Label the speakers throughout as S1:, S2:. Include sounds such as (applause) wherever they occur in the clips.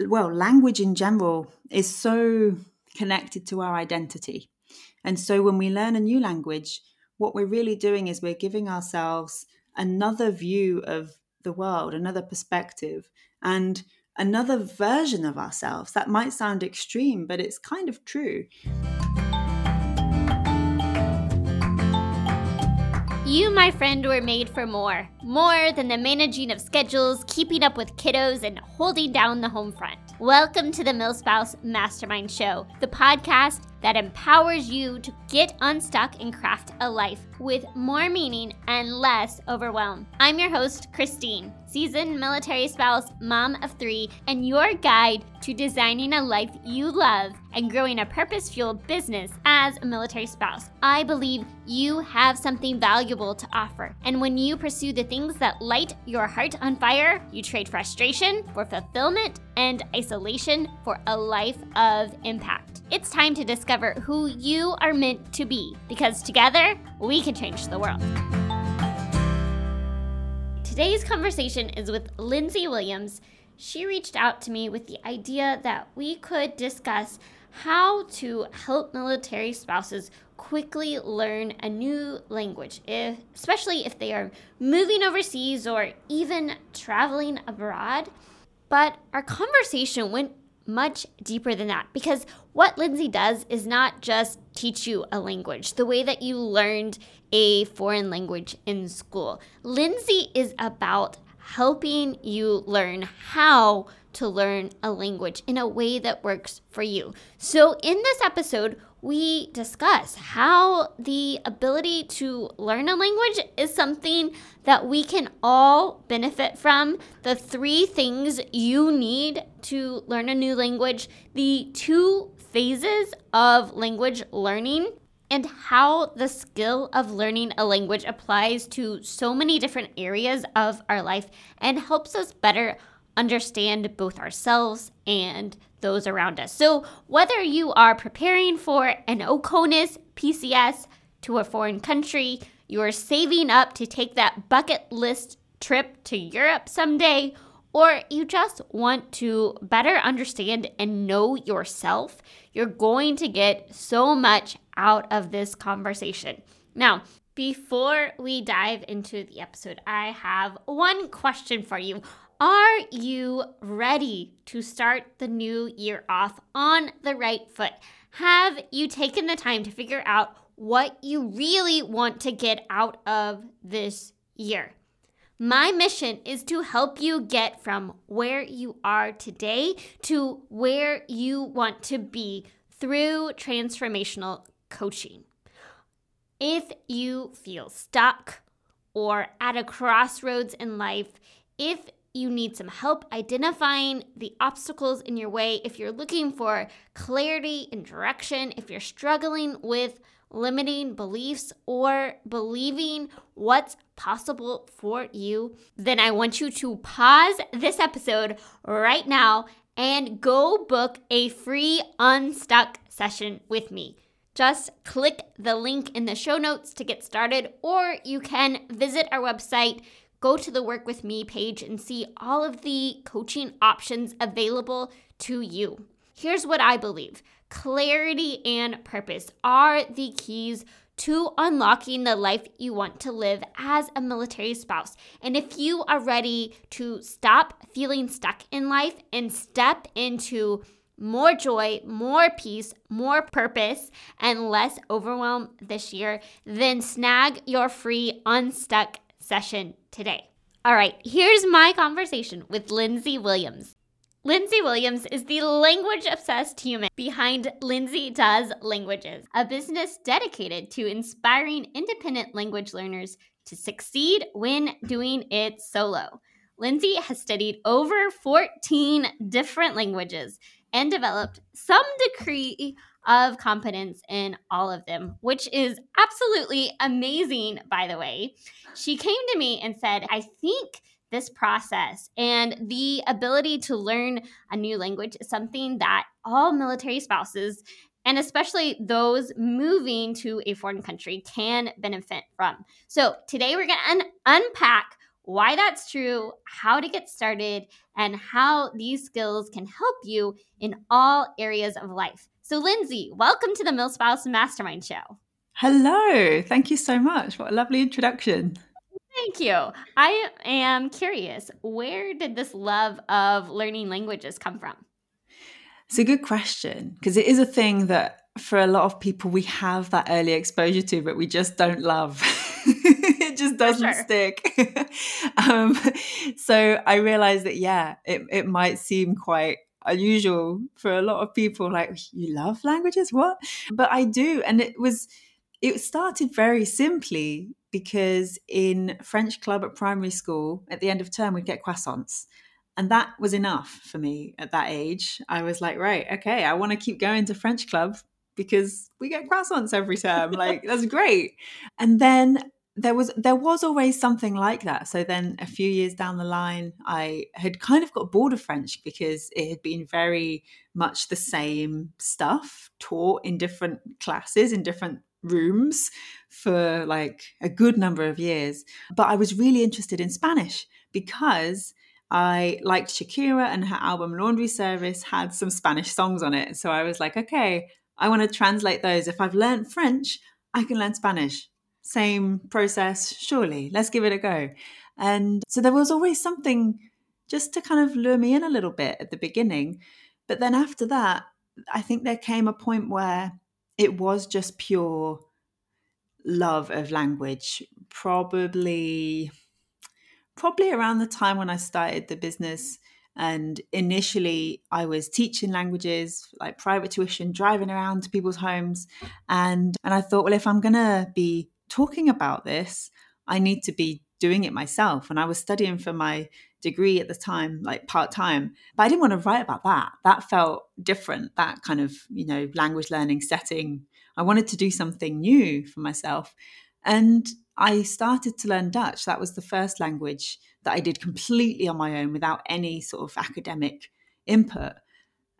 S1: well, language in general is so connected to our identity. And so when we learn a new language, what we're really doing is we're giving ourselves another view of the world, another perspective, and another version of ourselves. That might sound extreme, but it's kind of true.
S2: You, my friend, were made for more. More than the managing of schedules, keeping up with kiddos, and holding down the home front. Welcome to the MilSpouse Mastermind Show, the podcast that empowers you to get unstuck and craft a life with more meaning and less overwhelm. I'm your host, Christine, seasoned military spouse, mom of three, and your guide to designing a life you love and growing a purpose fueled business as a military spouse. I believe you have something valuable to offer. And when you pursue the things that light your heart on fire, you trade frustration for fulfillment and isolation for a life of impact. It's time to discover who you are meant to be because together we can change the world. Today's conversation is with Lindsay Williams. She reached out to me with the idea that we could discuss how to help military spouses quickly learn a new language, if, especially if they are moving overseas or even traveling abroad. But our conversation went much deeper than that because what Lindsay does is not just teach you a language the way that you learned a foreign language in school. Lindsay is about helping you learn how to learn a language in a way that works for you. So, in this episode, we discuss how the ability to learn a language is something that we can all benefit from. The three things you need to learn a new language, the two phases of language learning, and how the skill of learning a language applies to so many different areas of our life and helps us better understand both ourselves and those around us. So, whether you are preparing for an OCONUS PCS to a foreign country, you're saving up to take that bucket list trip to Europe someday, or you just want to better understand and know yourself, you're going to get so much out of this conversation. Now, before we dive into the episode, I have one question for you. Are you ready to start the new year off on the right foot? Have you taken the time to figure out what you really want to get out of this year? My mission is to help you get from where you are today to where you want to be through transformational coaching. If you feel stuck or at a crossroads in life, if you need some help identifying the obstacles in your way, if you're looking for clarity and direction, if you're struggling with limiting beliefs or believing what's possible for you, then I want you to pause this episode right now and go book a free Unstuck session with me. Just click the link in the show notes to get started, or you can visit our website go to the Work With Me page and see all of the coaching options available to you. Here's what I believe clarity and purpose are the keys to unlocking the life you want to live as a military spouse. And if you are ready to stop feeling stuck in life and step into more joy, more peace, more purpose, and less overwhelm this year, then snag your free Unstuck session today. All right, here's my conversation with Lindsay Williams. Lindsay Williams is the language obsessed human behind Lindsay Does Languages, a business dedicated to inspiring independent language learners to succeed when doing it solo. Lindsay has studied over 14 different languages and developed some degree of competence in all of them, which is absolutely amazing, by the way. She came to me and said, I think this process and the ability to learn a new language is something that all military spouses and especially those moving to a foreign country can benefit from. So, today we're going to un- unpack why that's true, how to get started, and how these skills can help you in all areas of life. So, Lindsay, welcome to the MilSpouse Mastermind Show.
S1: Hello. Thank you so much. What a lovely introduction.
S2: Thank you. I am curious, where did this love of learning languages come from?
S1: It's a good question because it is a thing that for a lot of people we have that early exposure to, but we just don't love. (laughs) it just doesn't sure. stick. (laughs) um, so I realized that, yeah, it, it might seem quite unusual for a lot of people like you love languages? What? But i do and it was it started very simply because in french club at primary school at the end of term we'd get croissants and that was enough for me at that age. I was like right okay i want to keep going to french club because we get croissants every term like that's great. And then there was there was always something like that so then a few years down the line i had kind of got bored of french because it had been very much the same stuff taught in different classes in different rooms for like a good number of years but i was really interested in spanish because I liked Shakira and her album Laundry Service had some Spanish songs on it. So I was like, okay, I want to translate those. If I've learned French, I can learn Spanish same process, surely, let's give it a go. And so there was always something just to kind of lure me in a little bit at the beginning. But then after that, I think there came a point where it was just pure love of language, probably probably around the time when I started the business and initially, I was teaching languages, like private tuition, driving around to people's homes. And, and I thought, well, if I'm going to be talking about this, I need to be doing it myself. And I was studying for my degree at the time, like part time, but I didn't want to write about that. That felt different, that kind of, you know, language learning setting. I wanted to do something new for myself. And I started to learn Dutch. That was the first language that I did completely on my own without any sort of academic input.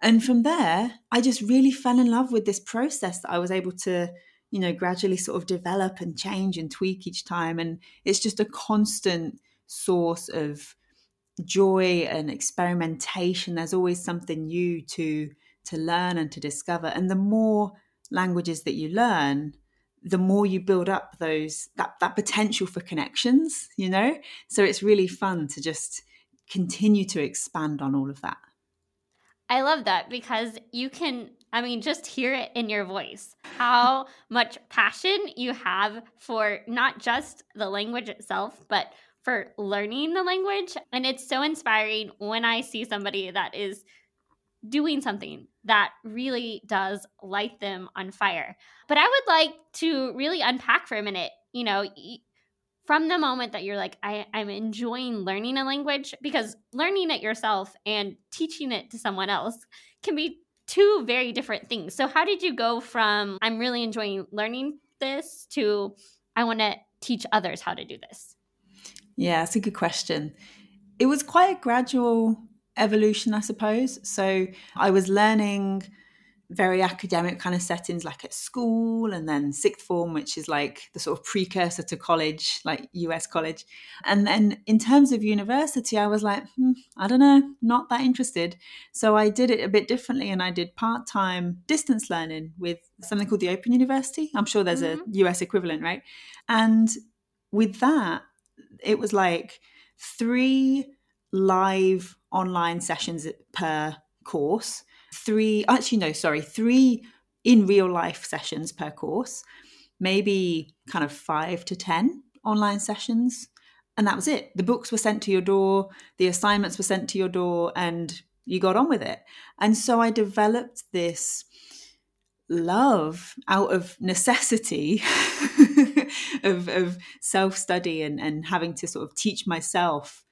S1: And from there, I just really fell in love with this process that I was able to you know, gradually sort of develop and change and tweak each time. And it's just a constant source of joy and experimentation. There's always something new to to learn and to discover. And the more languages that you learn, the more you build up those that that potential for connections, you know? So it's really fun to just continue to expand on all of that.
S2: I love that because you can, I mean, just hear it in your voice how much passion you have for not just the language itself, but for learning the language. And it's so inspiring when I see somebody that is doing something that really does light them on fire. But I would like to really unpack for a minute, you know, from the moment that you're like, I, I'm enjoying learning a language, because learning it yourself and teaching it to someone else can be two very different things. So, how did you go from I'm really enjoying learning this to I want to teach others how to do this?
S1: Yeah, it's a good question. It was quite a gradual evolution, I suppose. So, I was learning very academic kind of settings like at school and then sixth form which is like the sort of precursor to college like us college. And then in terms of university i was like hmm, i don't know not that interested. So i did it a bit differently and i did part-time distance learning with something called the open university. I'm sure there's mm-hmm. a us equivalent right? And with that it was like three live online sessions per course three, actually, no, sorry, three in real life sessions per course, maybe kind of five to 10 online sessions. And that was it. The books were sent to your door, the assignments were sent to your door, and you got on with it. And so I developed this love out of necessity (laughs) of, of self study and, and having to sort of teach myself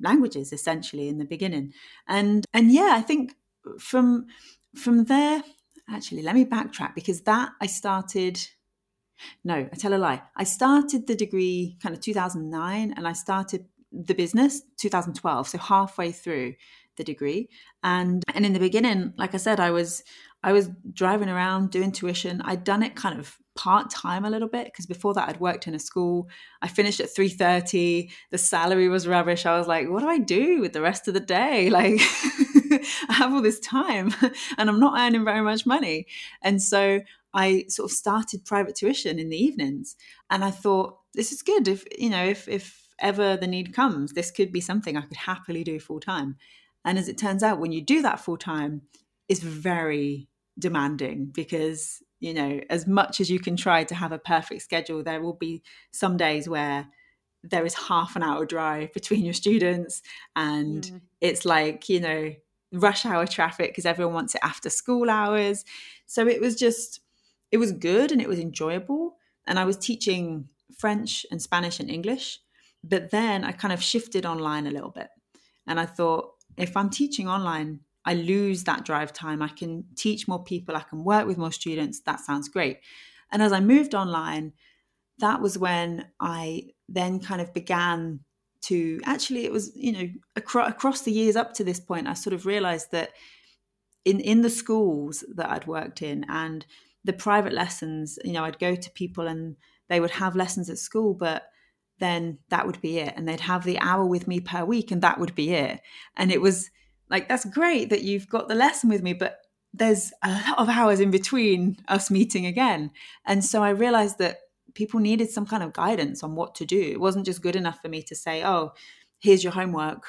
S1: languages essentially in the beginning. And and yeah, I think from from there actually let me backtrack because that i started no i tell a lie i started the degree kind of 2009 and i started the business 2012 so halfway through the degree and and in the beginning like i said i was i was driving around doing tuition i'd done it kind of part-time a little bit because before that I'd worked in a school. I finished at 3:30. The salary was rubbish. I was like, what do I do with the rest of the day? (laughs) Like (laughs) I have all this time (laughs) and I'm not earning very much money. And so I sort of started private tuition in the evenings and I thought this is good if you know if if ever the need comes this could be something I could happily do full time. And as it turns out when you do that full time it's very demanding because you know as much as you can try to have a perfect schedule there will be some days where there is half an hour drive (laughs) between your students and mm. it's like you know rush hour traffic because everyone wants it after school hours so it was just it was good and it was enjoyable and i was teaching french and spanish and english but then i kind of shifted online a little bit and i thought if i'm teaching online I lose that drive time. I can teach more people. I can work with more students. That sounds great. And as I moved online, that was when I then kind of began to actually, it was, you know, across, across the years up to this point, I sort of realized that in, in the schools that I'd worked in and the private lessons, you know, I'd go to people and they would have lessons at school, but then that would be it. And they'd have the hour with me per week and that would be it. And it was, like that's great that you've got the lesson with me but there's a lot of hours in between us meeting again and so i realized that people needed some kind of guidance on what to do. It wasn't just good enough for me to say oh here's your homework.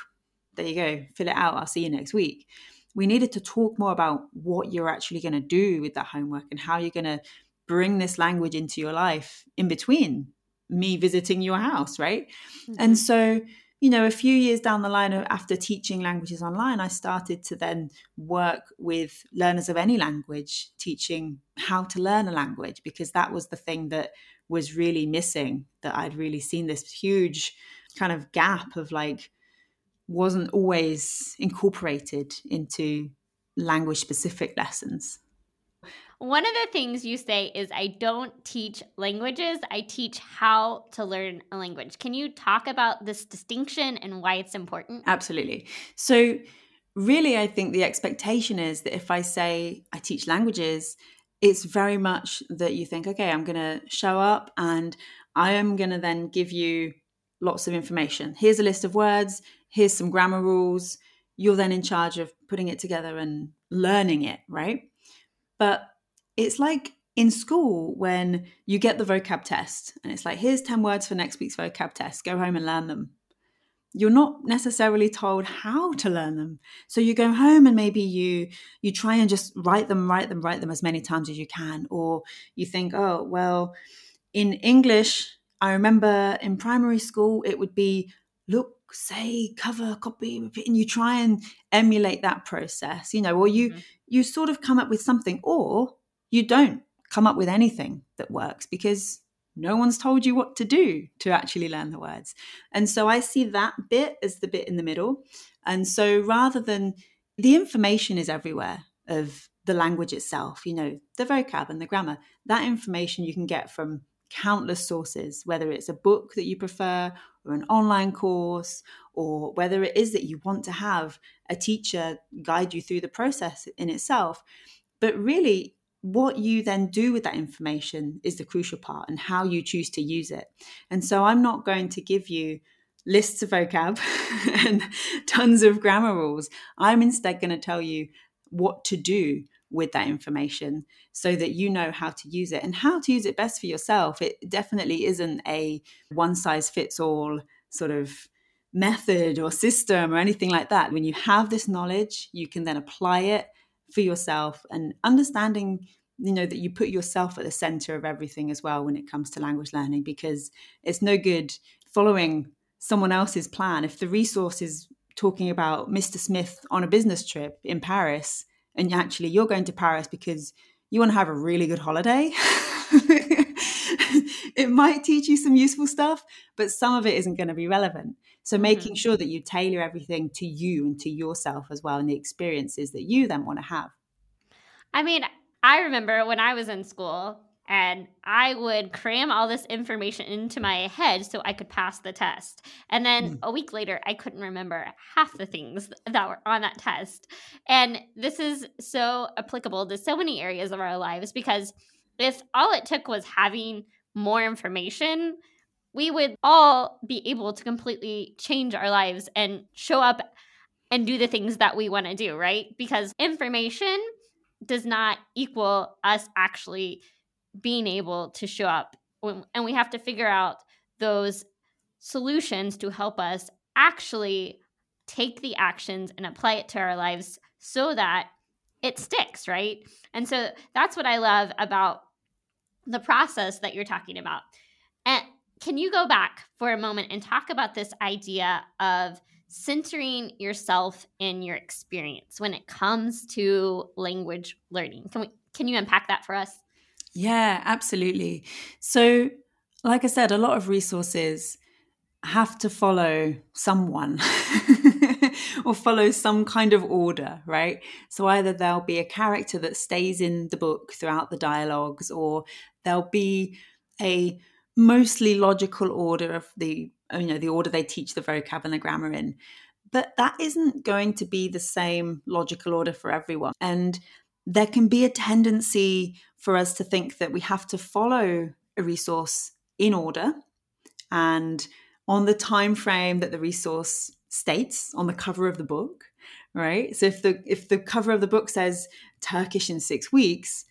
S1: There you go. Fill it out. I'll see you next week. We needed to talk more about what you're actually going to do with that homework and how you're going to bring this language into your life in between me visiting your house right? Mm-hmm. and so you know, a few years down the line after teaching languages online, I started to then work with learners of any language, teaching how to learn a language, because that was the thing that was really missing. That I'd really seen this huge kind of gap of like, wasn't always incorporated into language specific lessons.
S2: One of the things you say is, I don't teach languages, I teach how to learn a language. Can you talk about this distinction and why it's important?
S1: Absolutely. So, really, I think the expectation is that if I say I teach languages, it's very much that you think, okay, I'm going to show up and I am going to then give you lots of information. Here's a list of words, here's some grammar rules. You're then in charge of putting it together and learning it, right? But it's like in school when you get the vocab test and it's like, here's 10 words for next week's vocab test, go home and learn them. You're not necessarily told how to learn them. So you go home and maybe you you try and just write them, write them, write them as many times as you can. Or you think, oh, well, in English, I remember in primary school it would be look, say, cover, copy, repeat, and you try and emulate that process, you know, or you mm-hmm. you sort of come up with something, or you don't come up with anything that works because no one's told you what to do to actually learn the words. And so I see that bit as the bit in the middle. And so rather than the information is everywhere of the language itself, you know, the vocab and the grammar, that information you can get from countless sources, whether it's a book that you prefer or an online course, or whether it is that you want to have a teacher guide you through the process in itself. But really, what you then do with that information is the crucial part and how you choose to use it. And so I'm not going to give you lists of vocab (laughs) and tons of grammar rules. I'm instead going to tell you what to do with that information so that you know how to use it and how to use it best for yourself. It definitely isn't a one size fits all sort of method or system or anything like that. When you have this knowledge, you can then apply it for yourself and understanding you know that you put yourself at the center of everything as well when it comes to language learning because it's no good following someone else's plan if the resource is talking about Mr. Smith on a business trip in Paris and actually you're going to Paris because you want to have a really good holiday (laughs) it might teach you some useful stuff but some of it isn't going to be relevant so mm-hmm. making sure that you tailor everything to you and to yourself as well and the experiences that you then want to have.
S2: I mean, I remember when I was in school and I would cram all this information into my head so I could pass the test. And then mm. a week later, I couldn't remember half the things that were on that test. And this is so applicable to so many areas of our lives because if all it took was having more information, we would all be able to completely change our lives and show up and do the things that we want to do, right? Because information does not equal us actually being able to show up. And we have to figure out those solutions to help us actually take the actions and apply it to our lives so that it sticks, right? And so that's what I love about the process that you're talking about. And can you go back for a moment and talk about this idea of centering yourself in your experience when it comes to language learning? Can we can you unpack that for us?
S1: Yeah, absolutely. So, like I said, a lot of resources have to follow someone (laughs) or follow some kind of order, right? So either there'll be a character that stays in the book throughout the dialogues, or there'll be a mostly logical order of the you know the order they teach the vocab and the grammar in but that isn't going to be the same logical order for everyone and there can be a tendency for us to think that we have to follow a resource in order and on the time frame that the resource states on the cover of the book right? So if the if the cover of the book says turkish in 6 weeks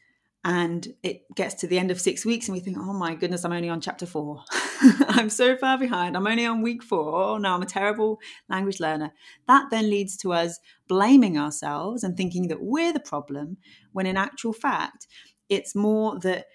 S1: and it gets to the end of 6 weeks and we think oh my goodness I'm only on chapter 4 (laughs) I'm so far behind. I'm only on week 4 oh no I'm a terrible language learner. That then leads to us blaming ourselves and thinking that we're the problem when in actual fact it's more that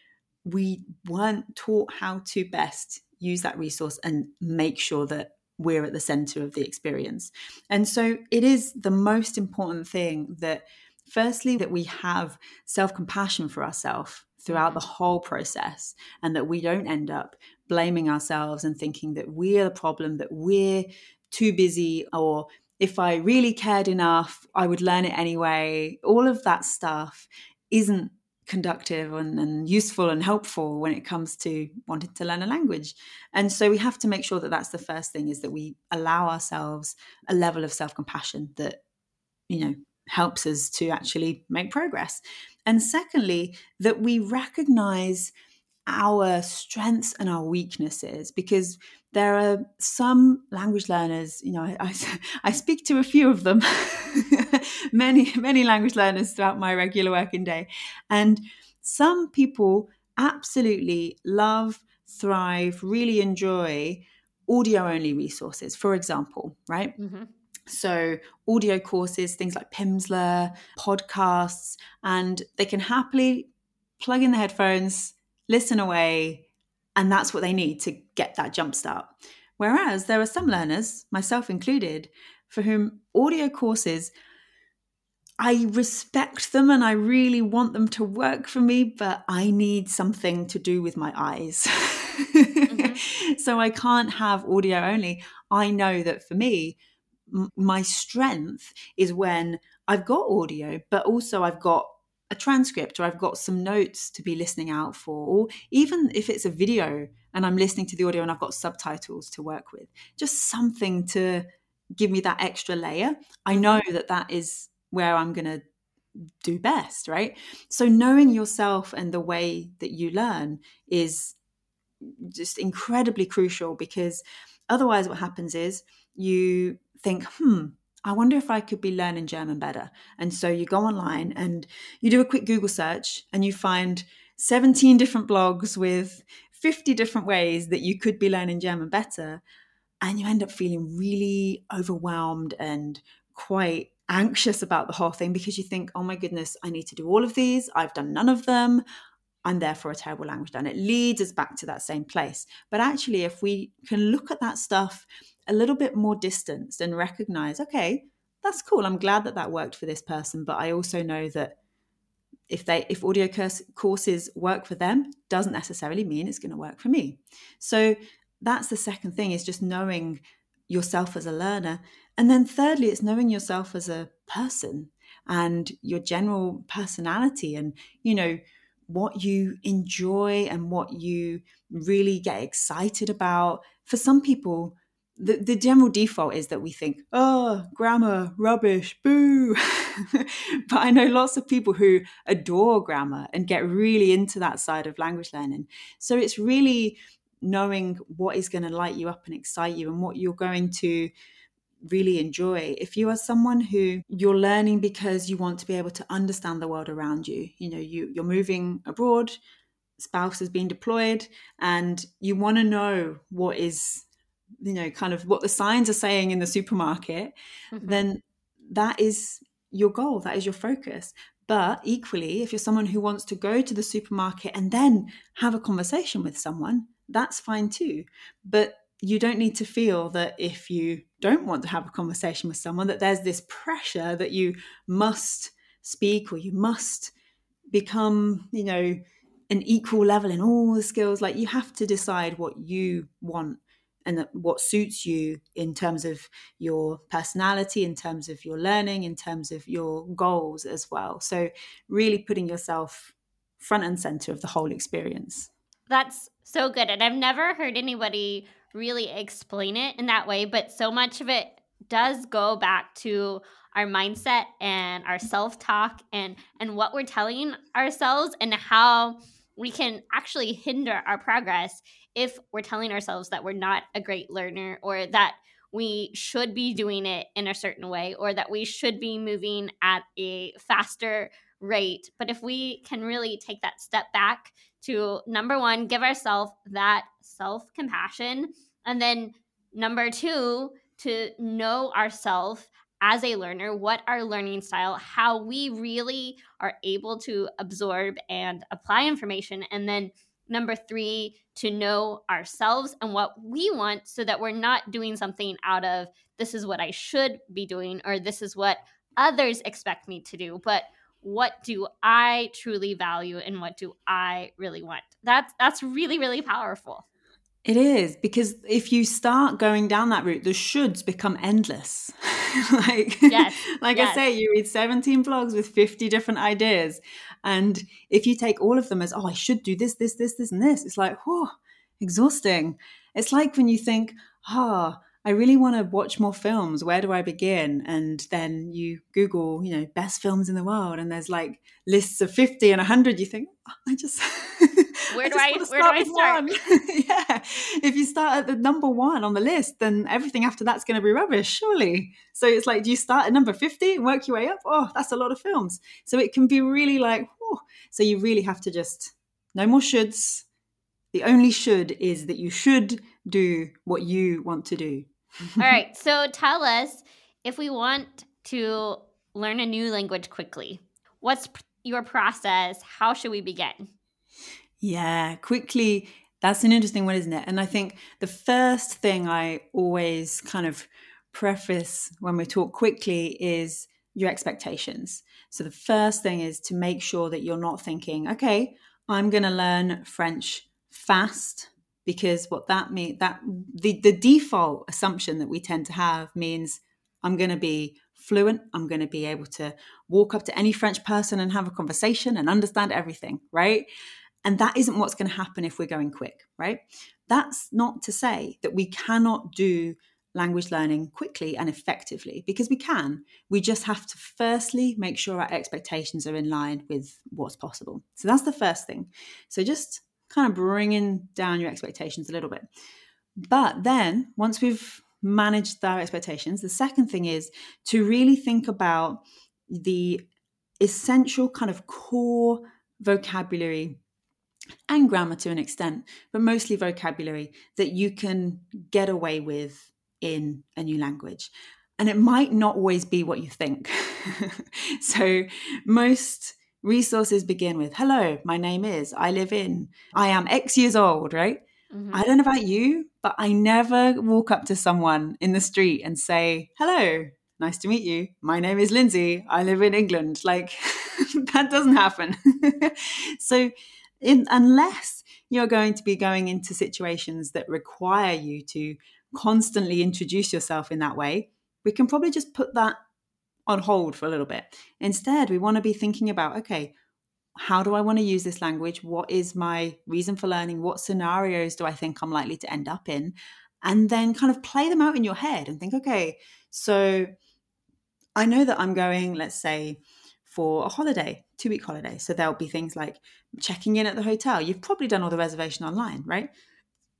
S1: we weren't taught how to best use that resource and make sure that we're at the center of the experience. And so it is the most important thing that, firstly, that we have self compassion for ourselves throughout the mm-hmm. whole process and that we don't end up blaming ourselves and thinking that we're the problem, that we're too busy, or if I really cared enough, I would learn it anyway. All of that stuff isn't conductive and, and, useful and helpful when it comes to wanting to learn a language. And so we have to make sure that that's the first thing is that we allow ourselves a level of self-compassion that you know helps us to actually make progress. And secondly that we recognize our strengths and our weaknesses because there are some language learners you know i, I, (laughs) I speak to a few of them. (laughs) Many many language learners throughout my regular working day. And some people absolutely love thrive really enjoy audio only resources for example right? Mm-hmm. So, audio courses, things like Pimsleur, podcasts, and they can happily plug in the headphones, listen away, and that's what they need to get that jump start. Whereas there are some learners, myself included, for whom audio courses, I respect them and I really want them to work for me, but I need something to do with my eyes. mm-hmm. (laughs) so I can't have audio only. I know that for me, m- my strength is when I've got audio, but also I've got a transcript or I've got some notes to be listening out for, or even if it's a video and I'm listening to the audio and I've got subtitles to work with, just something to give me that extra layer. I know that that is where I'm going to do best, right? So knowing yourself and the way that you learn is just incredibly crucial because otherwise what happens is you think, hmm, I wonder if I could be learning German better. And so you go online and you do a quick Google search and you find 17 different blogs with 50 different ways that you could be learning German better. And you end up feeling really overwhelmed and quite anxious about the whole thing because you think, oh my goodness, I need to do all of these. I've done none of them. I'm therefore a terrible language learner. It leads us back to that same place. But actually, if we can look at that stuff a little bit more distanced and recognize, okay, that's cool. I'm glad that that worked for this person, but I also know that if they if audio courses work for them doesn't necessarily mean it's going to work for me. So that's the second thing is just knowing yourself as a learner. And then thirdly, it's knowing yourself as a person and your general personality and you know what you enjoy and what you really get excited about. For some people, the, the general default is that we think, oh, grammar, rubbish, boo. (laughs) but I know lots of people who adore grammar and get really into that side of language learning. So it's really knowing what is going to light you up and excite you and what you're going to really enjoy. If you are someone who you're learning because you want to be able to understand the world around you, you know, you, you're moving abroad, spouse has been deployed, and you want to know what is you know kind of what the signs are saying in the supermarket mm-hmm. then that is your goal that is your focus. But equally if you're someone who wants to go to the supermarket and then have a conversation with someone that's fine too. But you don't need to feel that if you don't want to have a conversation with someone that there's this pressure that you must speak or you must become you know an equal level in all the skills. Like you have to decide what you want and what suits you in terms of your personality, in terms of your learning, in terms of your goals as well. So, really putting yourself front and center of the whole experience.
S2: That's so good. And I've never heard anybody really explain it in that way, but so much of it does go back to our mindset and our self-talk and and what we're telling ourselves and how we can actually hinder our progress if we're telling ourselves that we're not a great learner or that we should be doing it in a certain way or that we should be moving at a faster rate. But if we can really take that step back to number one, give ourselves that self compassion. And then number two, to know ourselves as a learner, what our learning style, how we really are able to absorb and apply information. And then number three, to know ourselves and what we want so that we're not doing something out of this is what I should be doing or this is what others expect me to do, but what do I truly value and what do I really want? That's that's really really powerful.
S1: It is because if you start going down that route, the shoulds become endless. (laughs) like, yes, (laughs) like yes. I say, you read 17 blogs with 50 different ideas. And if you take all of them as, oh, I should do this, this, this, this, and this, it's like, whoa, exhausting. It's like when you think, ah, oh, I really want to watch more films. Where do I begin? And then you Google, you know, best films in the world, and there's like lists of 50 and 100. You think, oh, I just. (laughs)
S2: Where do I, I where do I start? (laughs)
S1: yeah. If you start at the number one on the list, then everything after that's going to be rubbish, surely. So it's like, do you start at number 50 and work your way up? Oh, that's a lot of films. So it can be really like, oh. so you really have to just, no more shoulds. The only should is that you should do what you want to do.
S2: All right. So tell us if we want to learn a new language quickly, what's your process? How should we begin?
S1: Yeah, quickly. That's an interesting one, isn't it? And I think the first thing I always kind of preface when we talk quickly is your expectations. So the first thing is to make sure that you're not thinking, okay, I'm going to learn French fast because what that means that the the default assumption that we tend to have means I'm going to be fluent, I'm going to be able to walk up to any French person and have a conversation and understand everything, right? And that isn't what's going to happen if we're going quick, right? That's not to say that we cannot do language learning quickly and effectively because we can. We just have to firstly make sure our expectations are in line with what's possible. So that's the first thing. So just kind of bringing down your expectations a little bit. But then once we've managed our expectations, the second thing is to really think about the essential kind of core vocabulary and grammar to an extent, but mostly vocabulary that you can get away with in a new language. And it might not always be what you think. (laughs) so, most resources begin with Hello, my name is, I live in, I am X years old, right? Mm-hmm. I don't know about you, but I never walk up to someone in the street and say, Hello, nice to meet you. My name is Lindsay. I live in England. Like, (laughs) that doesn't happen. (laughs) so, in, unless you're going to be going into situations that require you to constantly introduce yourself in that way, we can probably just put that on hold for a little bit. Instead, we want to be thinking about okay, how do I want to use this language? What is my reason for learning? What scenarios do I think I'm likely to end up in? and then kind of play them out in your head and think, okay, so I know that I'm going, let's say, for a holiday, two week holiday. So there'll be things like checking in at the hotel. You've probably done all the reservation online, right?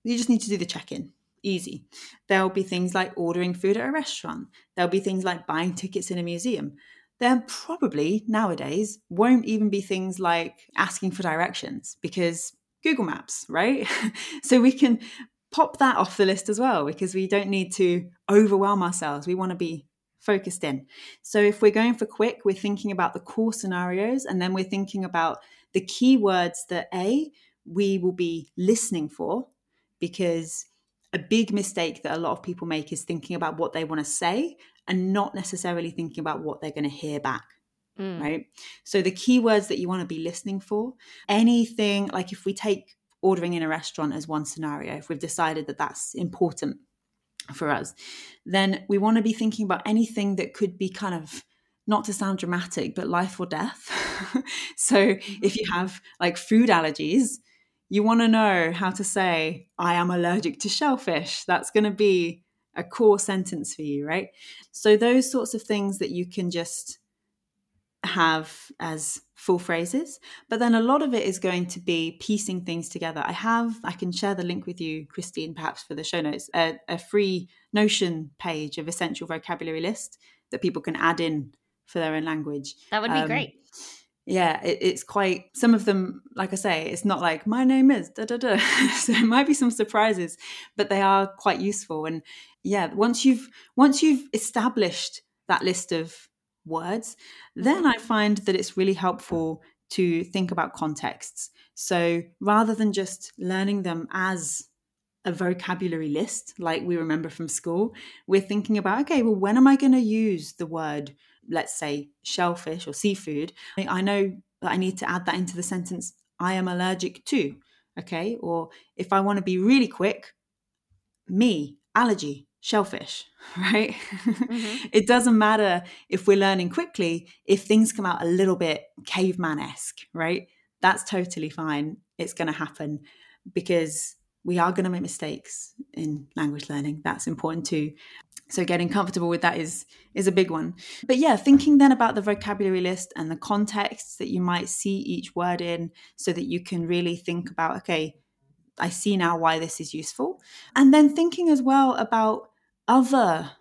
S1: You just need to do the check in. Easy. There'll be things like ordering food at a restaurant. There'll be things like buying tickets in a museum. There probably nowadays won't even be things like asking for directions because Google Maps, right? (laughs) so we can pop that off the list as well because we don't need to overwhelm ourselves. We want to be focused in. So if we're going for quick, we're thinking about the core scenarios and then we're thinking about the keywords that A, we will be listening for because a big mistake that a lot of people make is thinking about what they want to say and not necessarily thinking about what they're going to hear back. Mm. Right. So the keywords that you want to be listening for, anything like if we take ordering in a restaurant as one scenario, if we've decided that that's important for us, then we want to be thinking about anything that could be kind of not to sound dramatic, but life or death. (laughs) so if you have like food allergies, you want to know how to say, I am allergic to shellfish. That's going to be a core sentence for you, right? So those sorts of things that you can just have as full phrases but then a lot of it is going to be piecing things together i have i can share the link with you christine perhaps for the show notes a, a free notion page of essential vocabulary list that people can add in for their own language
S2: that would be um, great
S1: yeah it, it's quite some of them like i say it's not like my name is da da da (laughs) so it might be some surprises but they are quite useful and yeah once you've once you've established that list of words, then I find that it's really helpful to think about contexts. So rather than just learning them as a vocabulary list like we remember from school, we're thinking about okay, well, when am I going to use the word, let's say, shellfish or seafood? I know that I need to add that into the sentence, I am allergic to. Okay. Or if I want to be really quick, me, allergy, shellfish, (laughs) right? Mm-hmm. it doesn't matter if we're learning quickly, if things come out a little bit caveman esque, right? That's totally fine. It's going to happen because we are going to make mistakes in language learning. That's important too. So getting comfortable with that is is a big one. But yeah, thinking then about the vocabulary list and the contexts that you might see each word in so that you can really think about okay, I see now why this is useful. And then thinking as well about other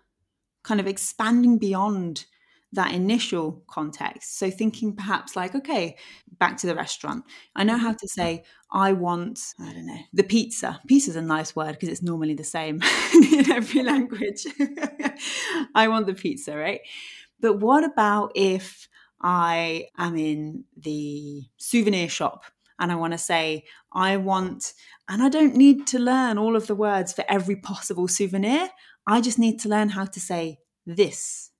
S1: kind of expanding beyond that initial context. So thinking perhaps like, okay, back to the restaurant. I know how mm-hmm. to say, I want, I don't know, the pizza. Pizza is a nice word because it's normally the same (laughs) in every language. (laughs) I want the pizza, right? But what about if I am in the souvenir shop and I want to say, I want, and I don't need to learn all of the words for every possible souvenir. I just need to learn how to say this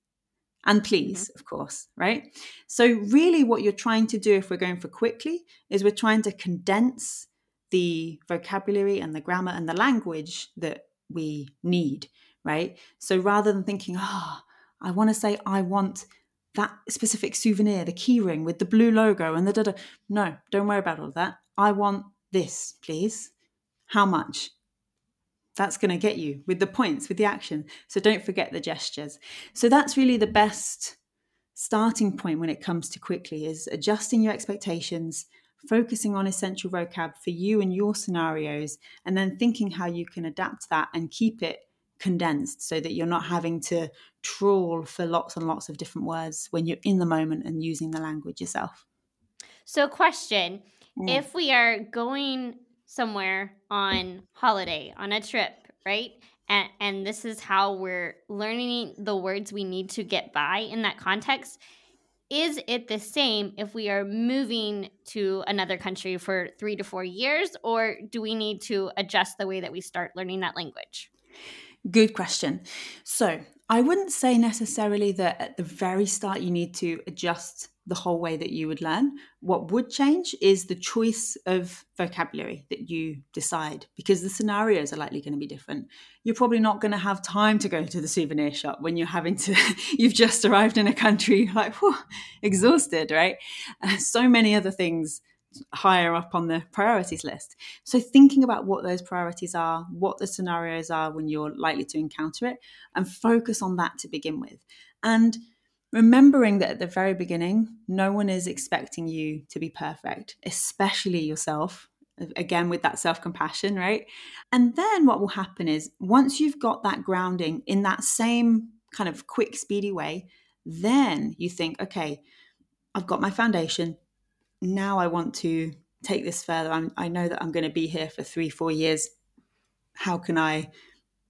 S1: and please, mm-hmm. of course, right? So, really, what you're trying to do if we're going for quickly is we're trying to condense the vocabulary and the grammar and the language that we need, right? So, rather than thinking, ah, oh, I want to say, I want that specific souvenir, the keyring with the blue logo and the da da. No, don't worry about all that. I want this, please. How much? That's going to get you with the points, with the action. So don't forget the gestures. So that's really the best starting point when it comes to quickly is adjusting your expectations, focusing on essential vocab for you and your scenarios, and then thinking how you can adapt that and keep it condensed so that you're not having to trawl for lots and lots of different words when you're in the moment and using the language yourself.
S2: So, question mm. if we are going somewhere on holiday, on a trip, right? And, and this is how we're learning the words we need to get by in that context. Is it the same if we are moving to another country for three to four years, or do we need to adjust the way that we start learning that language?
S1: Good question. So, I wouldn't say necessarily that at the very start you need to adjust the whole way that you would learn. What would change is the choice of vocabulary that you decide because the scenarios are likely going to be different. You're probably not going to have time to go to the souvenir shop when you're having to, (laughs) you've just arrived in a country like, whew, exhausted, right? Uh, so many other things higher up on the priorities list. So, thinking about what those priorities are, what the scenarios are when you're likely to encounter it, and focus on that to begin with. And remembering that at the very beginning, no one is expecting you to be perfect, especially yourself. Again, with that self compassion, right? And then what will happen is once you've got that grounding in that same kind of quick, speedy way, then you think, okay, I've got my foundation. Now I want to take this further. I'm, I know that I'm going to be here for three, four years. How can I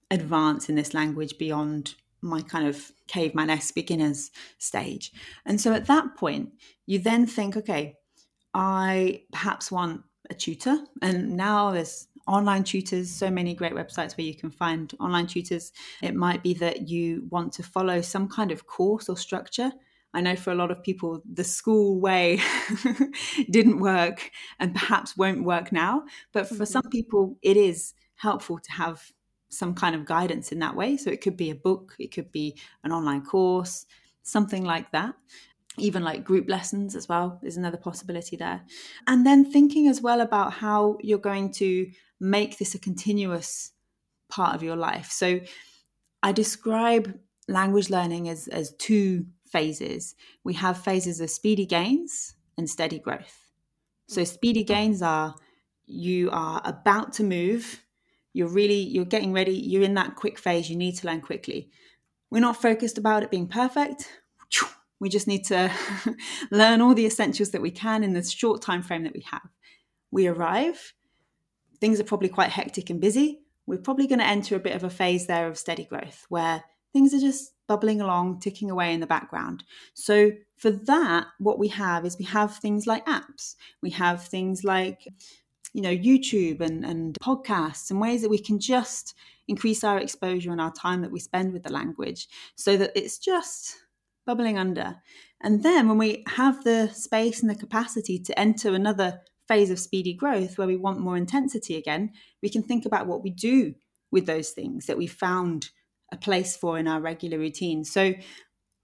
S1: advance in this language beyond my kind of caveman esque beginners stage? And so at that point, you then think, okay, I perhaps want a tutor. And now there's online tutors, so many great websites where you can find online tutors. It might be that you want to follow some kind of course or structure. I know for a lot of people, the school way (laughs) didn't work and perhaps won't work now. But for mm-hmm. some people, it is helpful to have some kind of guidance in that way. So it could be a book, it could be an online course, something like that even like group lessons as well is another possibility there. And then thinking as well about how you're going to make this a continuous part of your life. So I describe language learning as, as two phases. We have phases of speedy gains and steady growth. So mm. speedy gains are you are about to move, you're really you're getting ready, you're in that quick phase, you need to learn quickly. We're not focused about it being perfect. We just need to (laughs) learn all the essentials that we can in the short time frame that we have. We arrive, things are probably quite hectic and busy. We're probably going to enter a bit of a phase there of steady growth where things are just bubbling along, ticking away in the background. So, for that, what we have is we have things like apps, we have things like you know youtube and, and podcasts and ways that we can just increase our exposure and our time that we spend with the language so that it's just bubbling under. And then when we have the space and the capacity to enter another phase of speedy growth where we want more intensity again, we can think about what we do with those things that we found a place for in our regular routine. So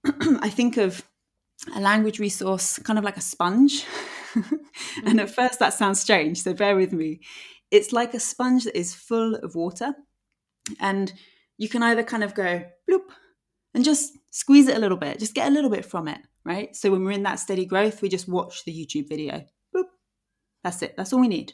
S1: (clears throat) I think of a language resource kind of like a sponge. (laughs) (laughs) and at mm-hmm. first that sounds strange, so bear with me. It's like a sponge that is full of water. And you can either kind of go bloop and just squeeze it a little bit, just get a little bit from it, right? So when we're in that steady growth, we just watch the YouTube video. Boop. That's it. That's all we need.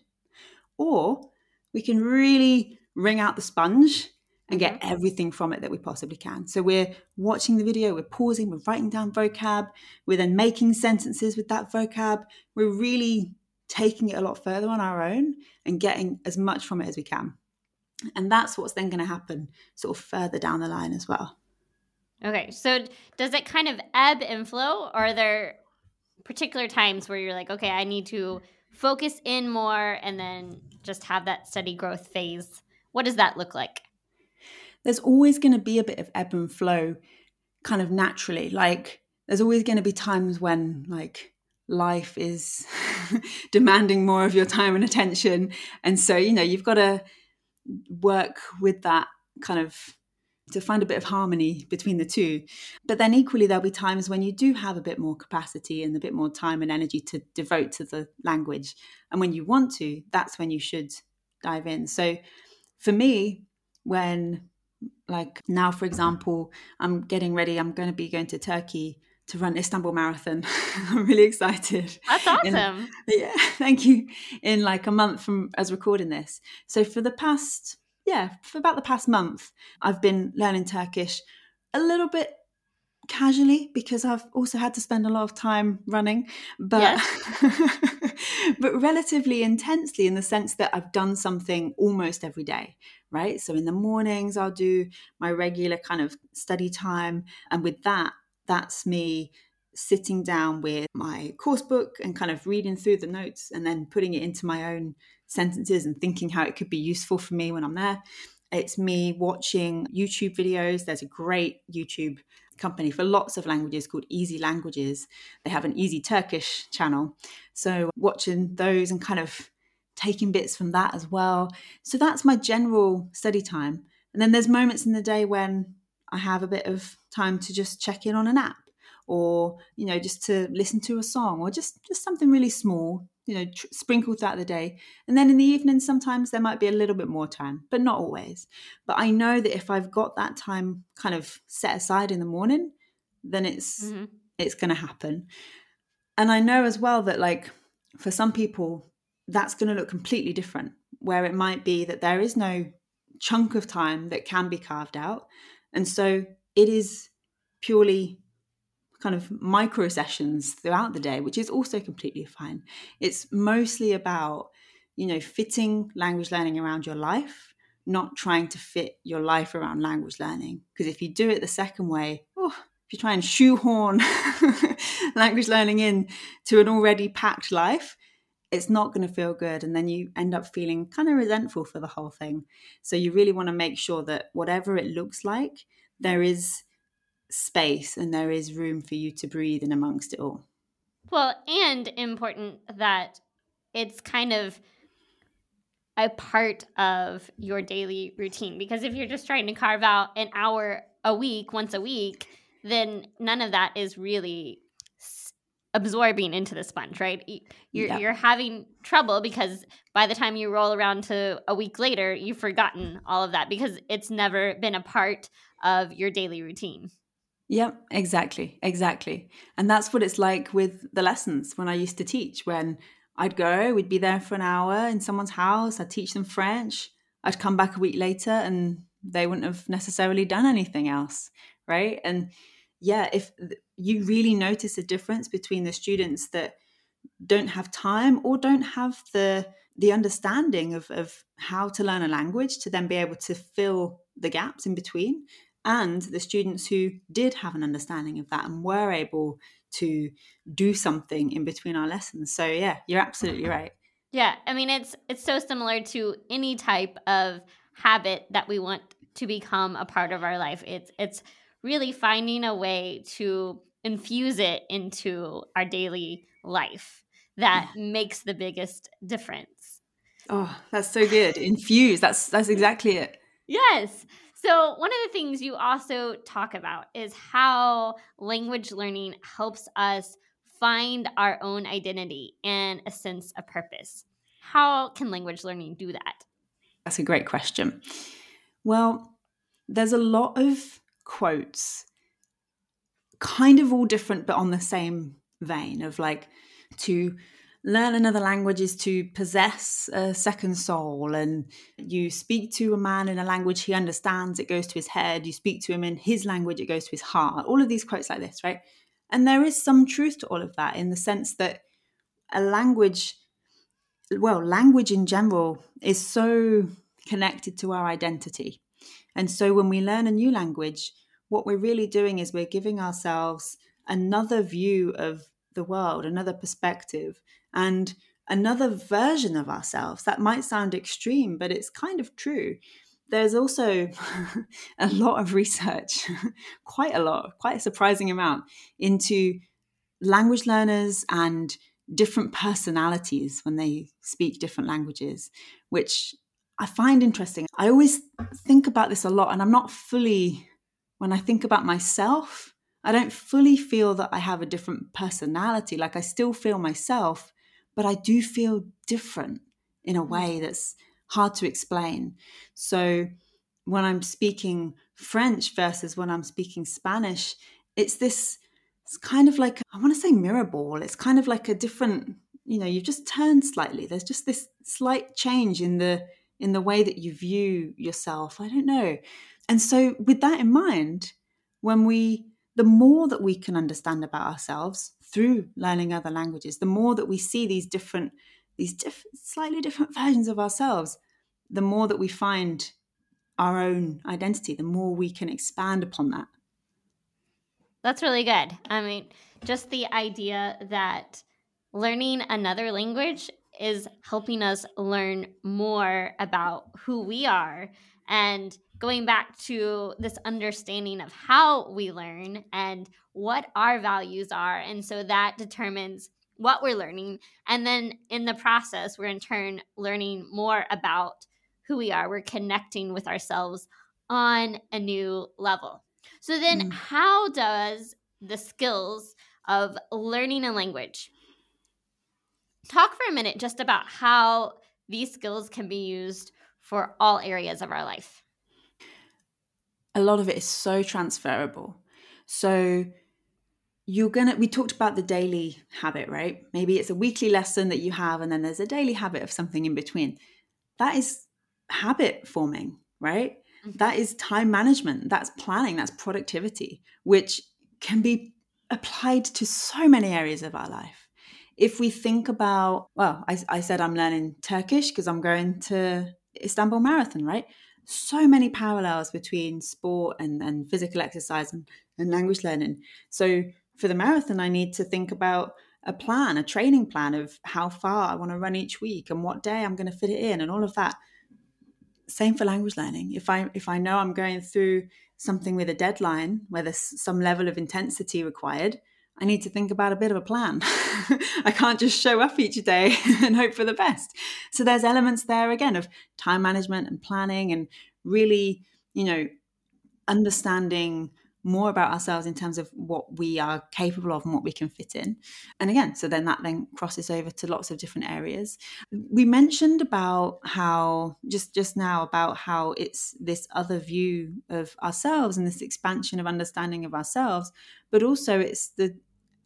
S1: Or we can really wring out the sponge and get mm-hmm. everything from it that we possibly can. So we're watching the video, we're pausing, we're writing down vocab, we're then making sentences with that vocab. We're really taking it a lot further on our own and getting as much from it as we can. And that's what's then going to happen sort of further down the line as well.
S2: Okay, so does it kind of ebb and flow, or are there particular times where you're like, okay, I need to focus in more and then just have that steady growth phase? What does that look like?
S1: There's always going to be a bit of ebb and flow kind of naturally. Like, there's always going to be times when, like, life is (laughs) demanding more of your time and attention. And so, you know, you've got to work with that kind of to find a bit of harmony between the two. But then equally, there'll be times when you do have a bit more capacity and a bit more time and energy to devote to the language. And when you want to, that's when you should dive in. So for me, when like now, for example, I'm getting ready, I'm going to be going to Turkey to run Istanbul Marathon. (laughs) I'm really excited.
S2: That's awesome. In, (laughs)
S1: yeah, thank you. In like a month from as recording this. So for the past yeah, for about the past month, I've been learning Turkish a little bit casually because I've also had to spend a lot of time running, but yes. (laughs) but relatively intensely in the sense that I've done something almost every day, right? So in the mornings I'll do my regular kind of study time and with that that's me sitting down with my course book and kind of reading through the notes and then putting it into my own sentences and thinking how it could be useful for me when I'm there. It's me watching YouTube videos. There's a great YouTube company for lots of languages called Easy Languages. They have an Easy Turkish channel. So, watching those and kind of taking bits from that as well. So, that's my general study time. And then there's moments in the day when I have a bit of time to just check in on an app or, you know, just to listen to a song or just just something really small you know, tr- sprinkled throughout the day. And then in the evening, sometimes there might be a little bit more time, but not always. But I know that if I've got that time kind of set aside in the morning, then it's mm-hmm. it's going to happen. And I know as well that like for some people, that's going to look completely different. Where it might be that there is no chunk of time that can be carved out, and so it is purely kind of micro sessions throughout the day, which is also completely fine. It's mostly about, you know, fitting language learning around your life, not trying to fit your life around language learning. Because if you do it the second way, oh, if you try and shoehorn (laughs) language learning in to an already packed life, it's not going to feel good. And then you end up feeling kind of resentful for the whole thing. So you really want to make sure that whatever it looks like, there is space and there is room for you to breathe in amongst it all.
S2: Well, and important that it's kind of a part of your daily routine because if you're just trying to carve out an hour a week once a week, then none of that is really absorbing into the sponge, right? You're yeah. you're having trouble because by the time you roll around to a week later, you've forgotten all of that because it's never been a part of your daily routine.
S1: Yep, exactly, exactly. And that's what it's like with the lessons when I used to teach. When I'd go, we'd be there for an hour in someone's house, I'd teach them French, I'd come back a week later and they wouldn't have necessarily done anything else, right? And yeah, if you really notice a difference between the students that don't have time or don't have the the understanding of, of how to learn a language to then be able to fill the gaps in between and the students who did have an understanding of that and were able to do something in between our lessons. So yeah, you're absolutely mm-hmm. right.
S2: Yeah, I mean it's it's so similar to any type of habit that we want to become a part of our life. It's it's really finding a way to infuse it into our daily life that yeah. makes the biggest difference.
S1: Oh, that's so good. Infuse. That's that's exactly it.
S2: Yes. So, one of the things you also talk about is how language learning helps us find our own identity and a sense of purpose. How can language learning do that?
S1: That's a great question. Well, there's a lot of quotes, kind of all different, but on the same vein of like to learn another language is to possess a second soul. And you speak to a man in a language he understands it goes to his head. You speak to him in his language it goes to his heart. All of these quotes like this right? And there is some truth to all of that in the sense that a language well language in general is so connected to our identity. And so when we learn a new language what we're really doing is we're giving ourselves another view of the world another perspective and another version of ourselves. That might sound extreme, but it's kind of true. There's also (laughs) a lot of research, (laughs) quite a lot, quite a surprising amount, into language learners and different personalities when they speak different languages, which I find interesting. I always think about this a lot, and I'm not fully, when I think about myself, I don't fully feel that I have a different personality. Like I still feel myself, but I do feel different in a mm. way that's hard to explain. So when I'm speaking French versus when I'm speaking Spanish, it's this, it's kind of like, I want to say mirror ball. It's kind of like a different, you know, you've just turned slightly. There's just this slight change in the, in the way that you view yourself. I don't know. And so with that in mind, when we, the more that we can understand about ourselves, through learning other languages, the more that we see these different, these different, slightly different (laughs) versions of ourselves, the more that we find our own identity, the more we can expand upon that.
S2: That's really good. I mean, just the idea that learning another language is helping us learn more about who we are and going back to this understanding of how we learn and what our values are. And so that determines what we're learning. And then in the process, we're in turn learning more about who we are. We're connecting with ourselves on a new level. So then, mm. how does the skills of learning a language talk for a minute just about how these skills can be used for all areas of our life.
S1: A lot of it is so transferable. So you're gonna we talked about the daily habit right maybe it's a weekly lesson that you have and then there's a daily habit of something in between that is habit forming right mm-hmm. that is time management that's planning that's productivity which can be applied to so many areas of our life if we think about well i, I said i'm learning turkish because i'm going to istanbul marathon right so many parallels between sport and, and physical exercise and, and language learning so for the marathon, I need to think about a plan, a training plan of how far I want to run each week and what day I'm going to fit it in and all of that. Same for language learning. If I if I know I'm going through something with a deadline where there's some level of intensity required, I need to think about a bit of a plan. (laughs) I can't just show up each day (laughs) and hope for the best. So there's elements there again of time management and planning and really, you know, understanding more about ourselves in terms of what we are capable of and what we can fit in. And again, so then that then crosses over to lots of different areas. We mentioned about how just just now about how it's this other view of ourselves and this expansion of understanding of ourselves, but also it's the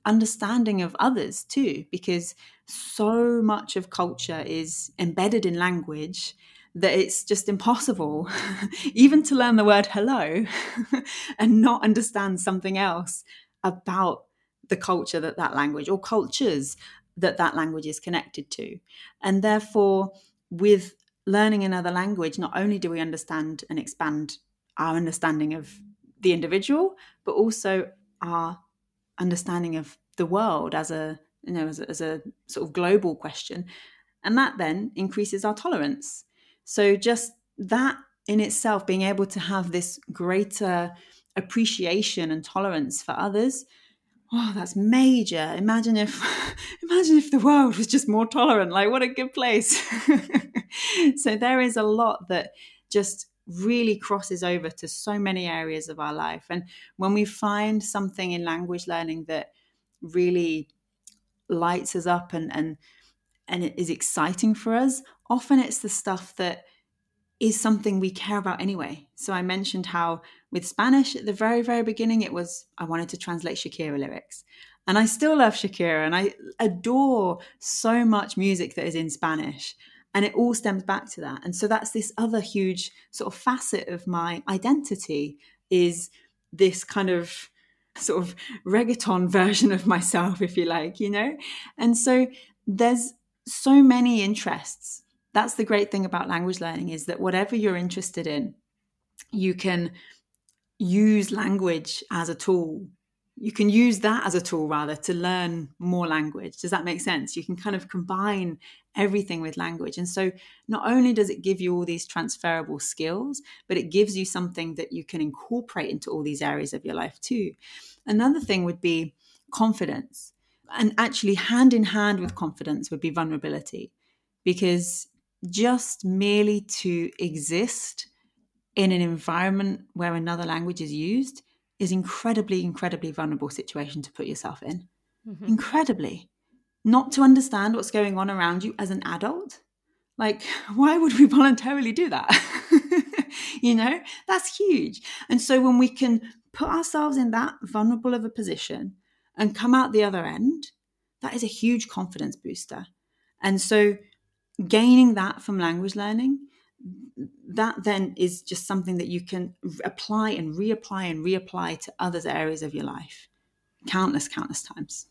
S1: understanding of others too because so much of culture is embedded in language that it's just impossible (laughs) even to learn the word hello (laughs) and not understand something else about the culture that that language or cultures that that language is connected to. And therefore with learning another language not only do we understand and expand our understanding of the individual but also our understanding of the world as a you know as a, as a sort of global question. And that then increases our tolerance so just that in itself, being able to have this greater appreciation and tolerance for others, oh, that's major. Imagine if (laughs) imagine if the world was just more tolerant. Like what a good place. (laughs) so there is a lot that just really crosses over to so many areas of our life. And when we find something in language learning that really lights us up and and and it is exciting for us, often it's the stuff that is something we care about anyway. So I mentioned how with Spanish at the very, very beginning, it was I wanted to translate Shakira lyrics. And I still love Shakira and I adore so much music that is in Spanish. And it all stems back to that. And so that's this other huge sort of facet of my identity is this kind of sort of reggaeton (laughs) version of myself, if you like, you know? And so there's so many interests that's the great thing about language learning is that whatever you're interested in you can use language as a tool. You can use that as a tool rather to learn more language. Does that make sense? You can kind of combine everything with language. And so not only does it give you all these transferable skills but it gives you something that you can incorporate into all these areas of your life too. Another thing would be confidence. And actually hand in hand with confidence would be vulnerability because just merely to exist in an environment where another language is used is incredibly incredibly vulnerable situation to put yourself in. Mm-hmm. incredibly. Not to understand what's going on around you as an adult. Like (laughs) why would we voluntarily do that? (laughs) You know? That's huge. And so when we can put ourselves in that vulnerable of a position and come out the other end that is a huge confidence booster. And so gaining that from language learning that then is just something that you can apply and reapply and reapply to other areas of your life. Countless countless times.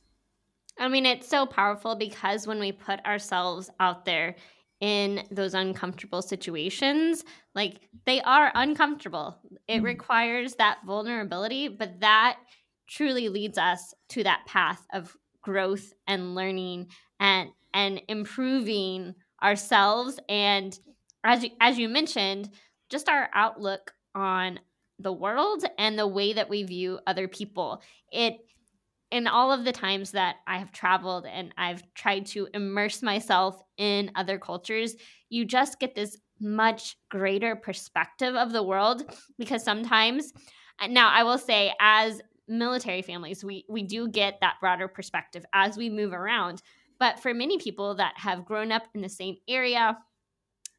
S2: I mean it's so powerful because when we put ourselves out there in those uncomfortable situations like they are uncomfortable. It mm. requires that vulnerability but that truly leads us to that path of growth and learning and and improving ourselves and as you, as you mentioned just our outlook on the world and the way that we view other people. It in all of the times that I have traveled and I've tried to immerse myself in other cultures, you just get this much greater perspective of the world because sometimes uh, now I will say as military families we we do get that broader perspective as we move around But for many people that have grown up in the same area,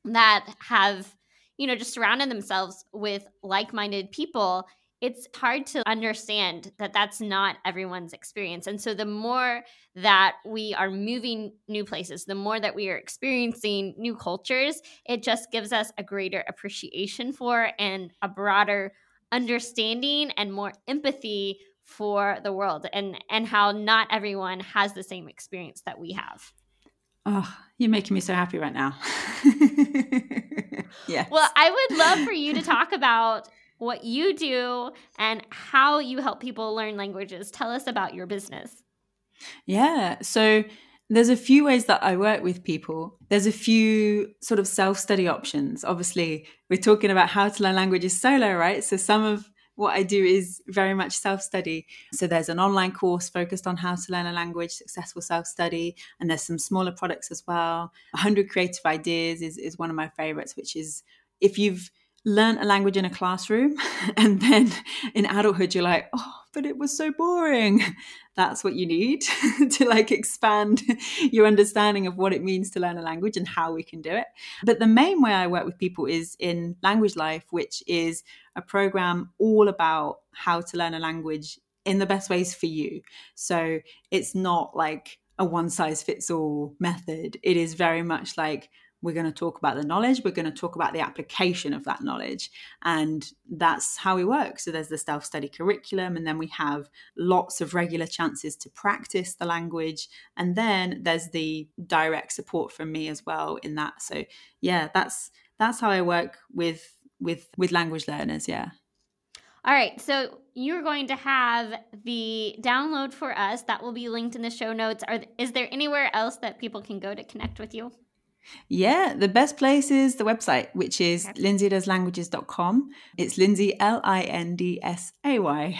S2: that have, you know, just surrounded themselves with like minded people, it's hard to understand that that's not everyone's experience. And so the more that we are moving new places, the more that we are experiencing new cultures, it just gives us a greater appreciation for and a broader understanding and more empathy for the world and and how not everyone has the same experience that we have.
S1: Oh, you're making me so happy right now. (laughs)
S2: yeah. Well, I would love for you to (laughs) talk about what you do and how you help people learn languages. Tell us about your business.
S1: Yeah. So there's a few ways that I work with people. There's a few sort of self study options. Obviously, we're talking about how to learn languages solo, right? So some of what I do is very much self study. So there's an online course focused on how to learn a language, successful self study, and there's some smaller products as well. 100 Creative Ideas is, is one of my favorites, which is if you've learned a language in a classroom (laughs) and then in adulthood you're like, oh, but it was so boring. That's what you need (laughs) to like expand your understanding of what it means to learn a language and how we can do it. But the main way I work with people is in Language Life, which is a program all about how to learn a language in the best ways for you. So it's not like a one size fits all method. It is very much like we're going to talk about the knowledge we're going to talk about the application of that knowledge and that's how we work so there's the self-study curriculum and then we have lots of regular chances to practice the language and then there's the direct support from me as well in that so yeah that's that's how i work with with with language learners yeah
S2: all right, so you're going to have the download for us that will be linked in the show notes. Are is there anywhere else that people can go to connect with you?
S1: Yeah, the best place is the website, which is okay. lindsaydoeslanguages.com. It's Lindsay, L I N D S A Y.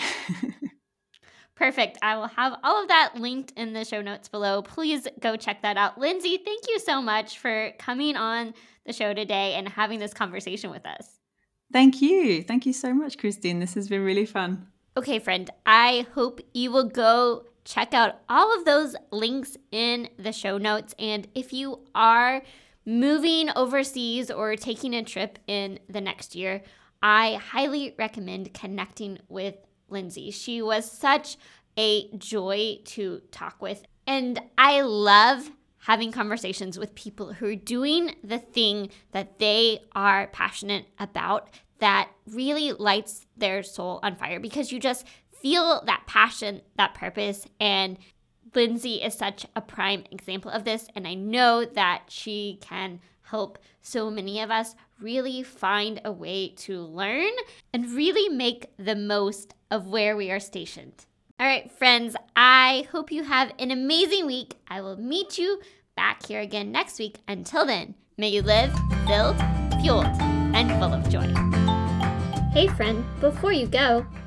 S2: Perfect. I will have all of that linked in the show notes below. Please go check that out. Lindsay, thank you so much for coming on the show today and having this conversation with us.
S1: Thank you. Thank you so much, Christine. This has been really fun.
S2: Okay, friend, I hope you will go check out all of those links in the show notes. And if you are moving overseas or taking a trip in the next year, I highly recommend connecting with Lindsay. She was such a joy to talk with. And I love having conversations with people who are doing the thing that they are passionate about that really lights their soul on fire because you just feel that passion, that purpose. And Lindsay is such a prime example of this. And I know that she can help so many of us really find a way to learn and really make the most of where we are stationed. All right, friends, I hope you have an amazing week. I will meet you back here again next week. Until then, may you live filled, fueled, and full of joy. Hey, friend, before you go,